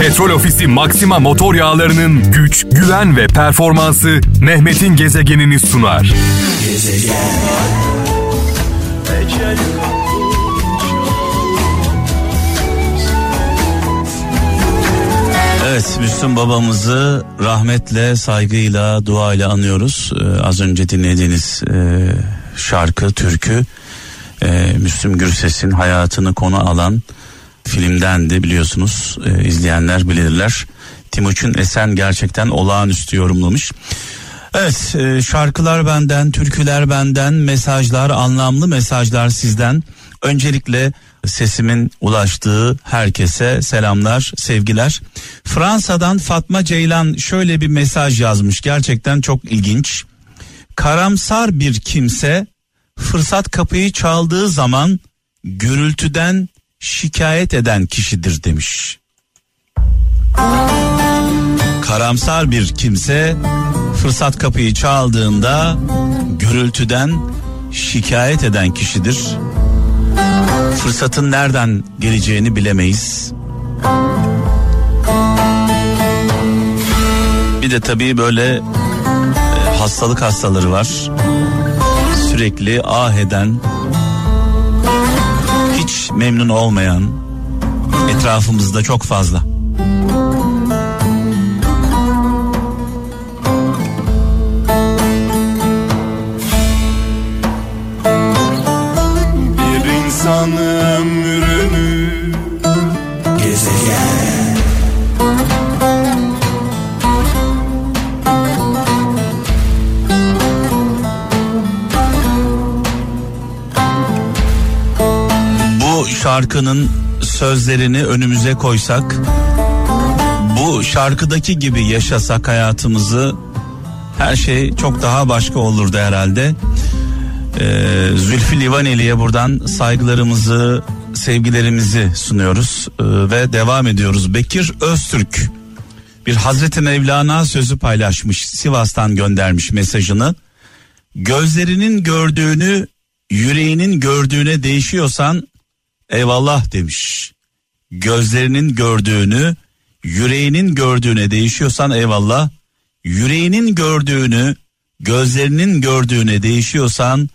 Petrol Ofisi Maxima motor yağlarının güç, güven ve performansı Mehmet'in gezegenini sunar. Evet Müslüm babamızı rahmetle, saygıyla, duayla anıyoruz. Ee, az önce dinlediğiniz e, şarkı, türkü e, Müslüm Gürses'in hayatını konu alan filmdendi biliyorsunuz. E, izleyenler bilirler. Timuçin Esen gerçekten olağanüstü yorumlamış. Evet e, şarkılar benden, türküler benden, mesajlar, anlamlı mesajlar sizden. Öncelikle sesimin ulaştığı herkese selamlar, sevgiler. Fransa'dan Fatma Ceylan şöyle bir mesaj yazmış. Gerçekten çok ilginç. Karamsar bir kimse fırsat kapıyı çaldığı zaman gürültüden şikayet eden kişidir demiş. Karamsar bir kimse fırsat kapıyı çaldığında gürültüden şikayet eden kişidir. Fırsatın nereden geleceğini bilemeyiz. Bir de tabii böyle e, hastalık hastaları var. Sürekli ah eden, memnun olmayan etrafımızda çok fazla. Şarkının sözlerini önümüze koysak, bu şarkıdaki gibi yaşasak hayatımızı her şey çok daha başka olurdu herhalde. Ee, Zülfü Livaneli'ye buradan saygılarımızı, sevgilerimizi sunuyoruz ee, ve devam ediyoruz. Bekir Öztürk bir Hazreti Mevlana sözü paylaşmış, Sivas'tan göndermiş mesajını. Gözlerinin gördüğünü yüreğinin gördüğüne değişiyorsan eyvallah demiş. Gözlerinin gördüğünü yüreğinin gördüğüne değişiyorsan eyvallah. Yüreğinin gördüğünü gözlerinin gördüğüne değişiyorsan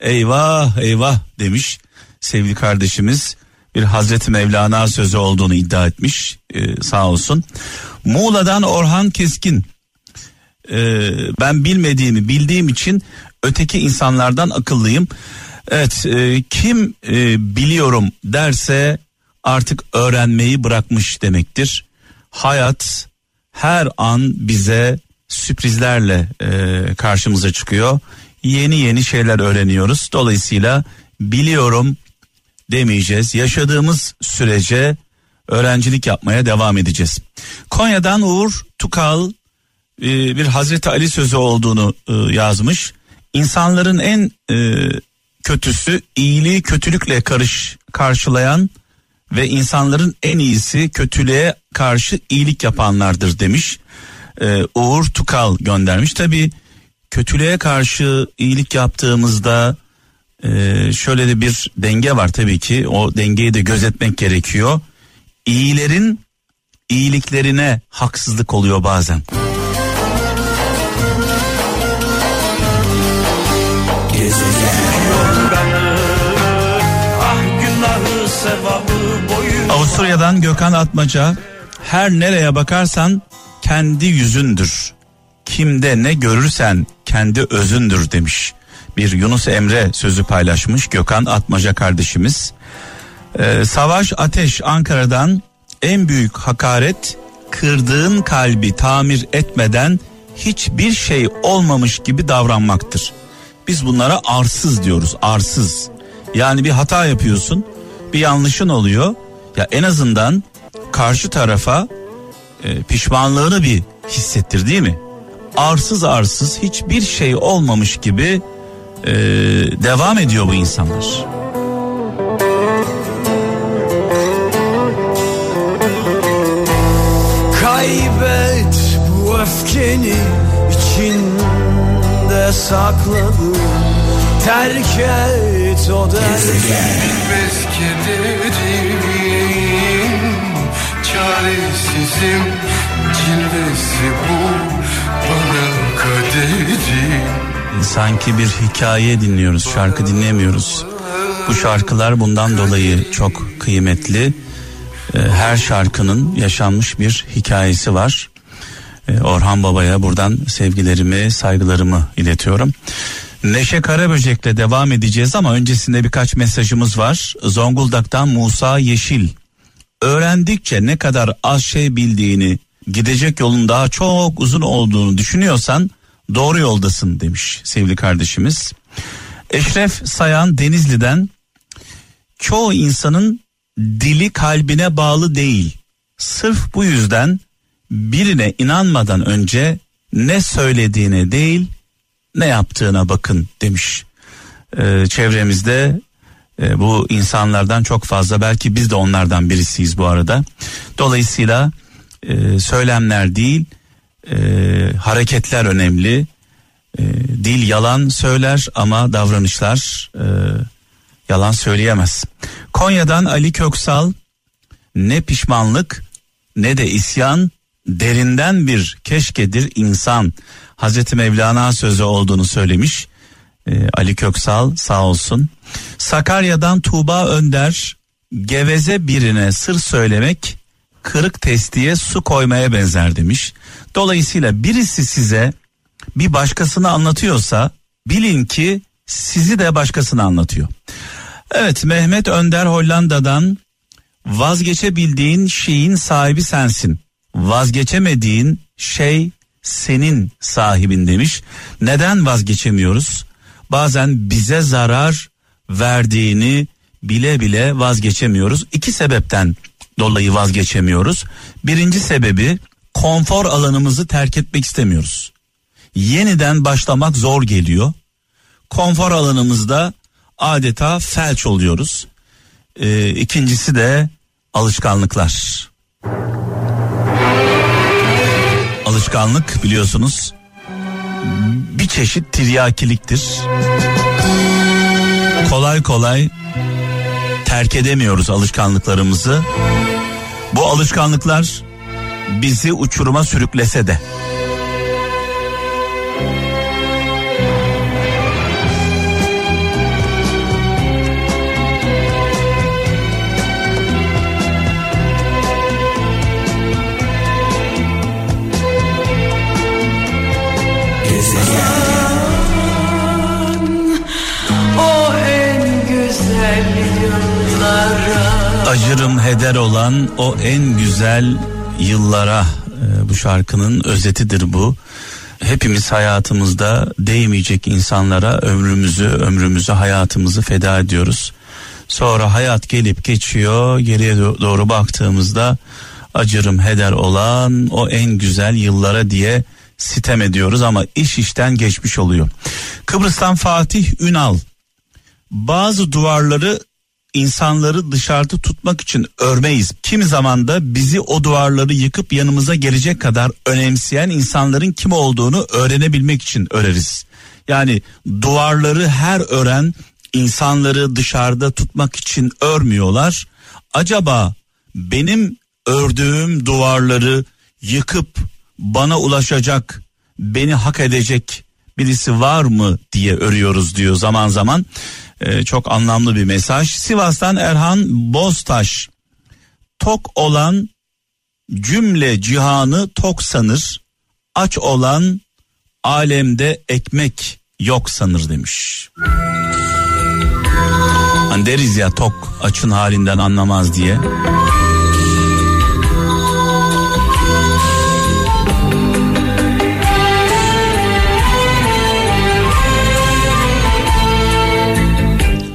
eyvah eyvah demiş sevgili kardeşimiz. Bir Hazreti Mevlana sözü olduğunu iddia etmiş ee, sağ olsun. Muğla'dan Orhan Keskin ee, ben bilmediğimi bildiğim için öteki insanlardan akıllıyım. Evet e, kim e, biliyorum derse artık öğrenmeyi bırakmış demektir. Hayat her an bize sürprizlerle e, karşımıza çıkıyor. Yeni yeni şeyler öğreniyoruz. Dolayısıyla biliyorum demeyeceğiz. Yaşadığımız sürece öğrencilik yapmaya devam edeceğiz. Konya'dan Uğur Tukal e, bir Hazreti Ali sözü olduğunu e, yazmış. İnsanların en e, kötüsü iyiliği kötülükle karış karşılayan ve insanların en iyisi kötülüğe karşı iyilik yapanlardır demiş. Ee, Uğur Tukal göndermiş. Tabi kötülüğe karşı iyilik yaptığımızda e, şöyle de bir denge var tabii ki. O dengeyi de gözetmek gerekiyor. İyilerin iyiliklerine haksızlık oluyor bazen. Avusturya'dan Gökhan Atmaca her nereye bakarsan kendi yüzündür. Kimde ne görürsen kendi özündür demiş. Bir Yunus Emre sözü paylaşmış Gökhan Atmaca kardeşimiz. Ee, Savaş Ateş Ankara'dan en büyük hakaret kırdığın kalbi tamir etmeden hiçbir şey olmamış gibi davranmaktır. Biz bunlara arsız diyoruz arsız. Yani bir hata yapıyorsun bir yanlışın oluyor ya en azından karşı tarafa e, pişmanlığını bir hissettir değil mi? Arsız arsız hiçbir şey olmamış gibi e, devam ediyor bu insanlar. Kaybet bu öfkeni içinde sakladım Terk et o derdi Bilmez kederim çaresizim Cilvesi bu bana kaderi Sanki bir hikaye dinliyoruz şarkı dinlemiyoruz Bu şarkılar bundan dolayı çok kıymetli ee, Her şarkının yaşanmış bir hikayesi var ee, Orhan Baba'ya buradan sevgilerimi saygılarımı iletiyorum Neşe Karaböcek'le devam edeceğiz ama öncesinde birkaç mesajımız var. Zonguldak'tan Musa Yeşil. Öğrendikçe ne kadar az şey bildiğini, gidecek yolun daha çok uzun olduğunu düşünüyorsan doğru yoldasın demiş sevgili kardeşimiz. Eşref Sayan Denizli'den çoğu insanın dili kalbine bağlı değil. Sırf bu yüzden birine inanmadan önce ne söylediğine değil ne yaptığına bakın demiş. Ee, çevremizde e, bu insanlardan çok fazla belki biz de onlardan birisiyiz bu arada. Dolayısıyla e, söylemler değil e, hareketler önemli. E, dil yalan söyler ama davranışlar e, yalan söyleyemez. Konya'dan Ali Köksal ne pişmanlık ne de isyan derinden bir keşkedir insan. Hazreti Mevlana sözü olduğunu söylemiş. Ee, Ali Köksal sağ olsun. Sakarya'dan Tuğba Önder geveze birine sır söylemek kırık testiye su koymaya benzer demiş. Dolayısıyla birisi size bir başkasını anlatıyorsa bilin ki sizi de başkasına anlatıyor. Evet Mehmet Önder Hollanda'dan vazgeçebildiğin şeyin sahibi sensin. Vazgeçemediğin şey senin sahibin demiş. Neden vazgeçemiyoruz? Bazen bize zarar verdiğini bile bile vazgeçemiyoruz. İki sebepten dolayı vazgeçemiyoruz. Birinci sebebi konfor alanımızı terk etmek istemiyoruz. Yeniden başlamak zor geliyor. Konfor alanımızda adeta felç oluyoruz. Ee, ikincisi de alışkanlıklar. Alışkanlık biliyorsunuz bir çeşit tiryakiliktir. Kolay kolay terk edemiyoruz alışkanlıklarımızı. Bu alışkanlıklar bizi uçuruma sürüklese de olan o en güzel yıllara e, bu şarkının özetidir bu. Hepimiz hayatımızda değmeyecek insanlara ömrümüzü, ömrümüzü, hayatımızı feda ediyoruz. Sonra hayat gelip geçiyor, geriye doğru baktığımızda acırım heder olan o en güzel yıllara diye sitem ediyoruz ama iş işten geçmiş oluyor. Kıbrıs'tan Fatih Ünal bazı duvarları insanları dışarıda tutmak için örmeyiz. Kimi zaman da bizi o duvarları yıkıp yanımıza gelecek kadar önemseyen insanların kim olduğunu öğrenebilmek için öreriz. Yani duvarları her ören insanları dışarıda tutmak için örmüyorlar. Acaba benim ördüğüm duvarları yıkıp bana ulaşacak, beni hak edecek birisi var mı diye örüyoruz diyor zaman zaman. Ee, çok anlamlı bir mesaj. Sivas'tan Erhan Boztaş. Tok olan cümle cihanı tok sanır. Aç olan alemde ekmek yok sanır demiş. Hani deriz ya tok açın halinden anlamaz diye.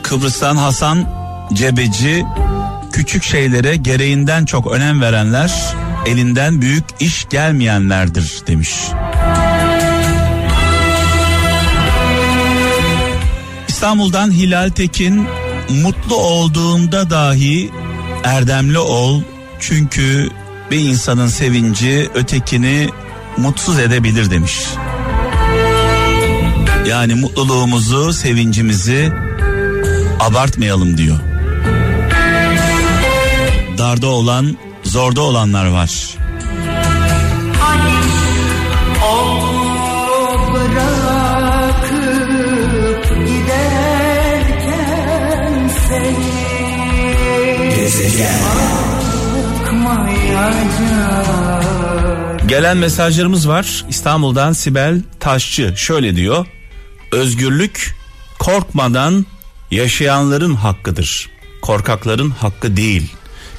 Kıbrıs'tan Hasan Cebeci küçük şeylere gereğinden çok önem verenler elinden büyük iş gelmeyenlerdir demiş. İstanbul'dan Hilal Tekin mutlu olduğunda dahi erdemli ol çünkü bir insanın sevinci ötekini mutsuz edebilir demiş. Yani mutluluğumuzu, sevincimizi abartmayalım diyor. Darda olan zorda olanlar var. Gelen mesajlarımız var. İstanbul'dan Sibel Taşçı şöyle diyor. Özgürlük korkmadan yaşayanların hakkıdır. Korkakların hakkı değil.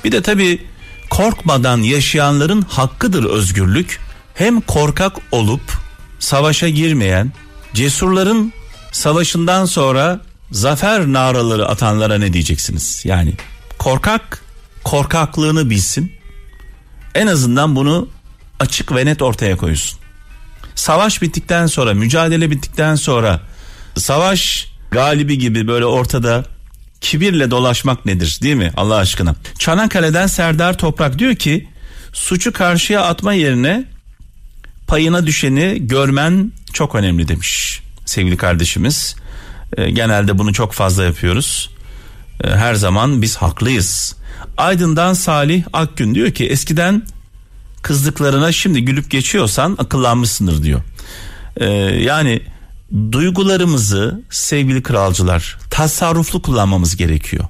Bir de tabii korkmadan yaşayanların hakkıdır özgürlük. Hem korkak olup savaşa girmeyen, cesurların savaşından sonra zafer naraları atanlara ne diyeceksiniz? Yani korkak korkaklığını bilsin. En azından bunu açık ve net ortaya koysun. Savaş bittikten sonra, mücadele bittikten sonra savaş galibi gibi böyle ortada kibirle dolaşmak nedir değil mi Allah aşkına? Çanakkale'den Serdar Toprak diyor ki suçu karşıya atma yerine payına düşeni görmen çok önemli demiş sevgili kardeşimiz. E, genelde bunu çok fazla yapıyoruz. E, her zaman biz haklıyız. Aydın'dan Salih Akgün diyor ki eskiden kızdıklarına şimdi gülüp geçiyorsan akıllanmışsındır diyor. Ee, yani duygularımızı sevgili kralcılar tasarruflu kullanmamız gerekiyor.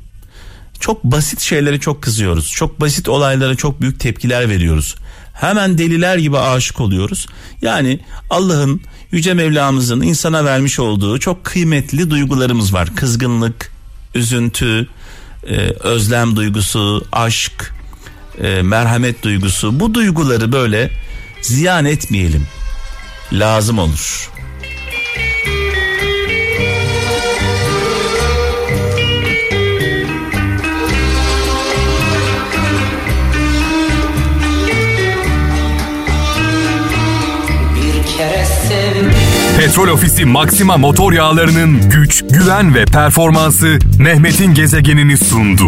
Çok basit şeylere çok kızıyoruz. Çok basit olaylara çok büyük tepkiler veriyoruz. Hemen deliler gibi aşık oluyoruz. Yani Allah'ın yüce Mevlamızın insana vermiş olduğu çok kıymetli duygularımız var. Kızgınlık, üzüntü, e, özlem duygusu, aşk, e, merhamet duygusu. Bu duyguları böyle ziyan etmeyelim. Lazım olur. Petrol Ofisi Maxima motor yağlarının güç, güven ve performansı Mehmet'in gezegenini sundu.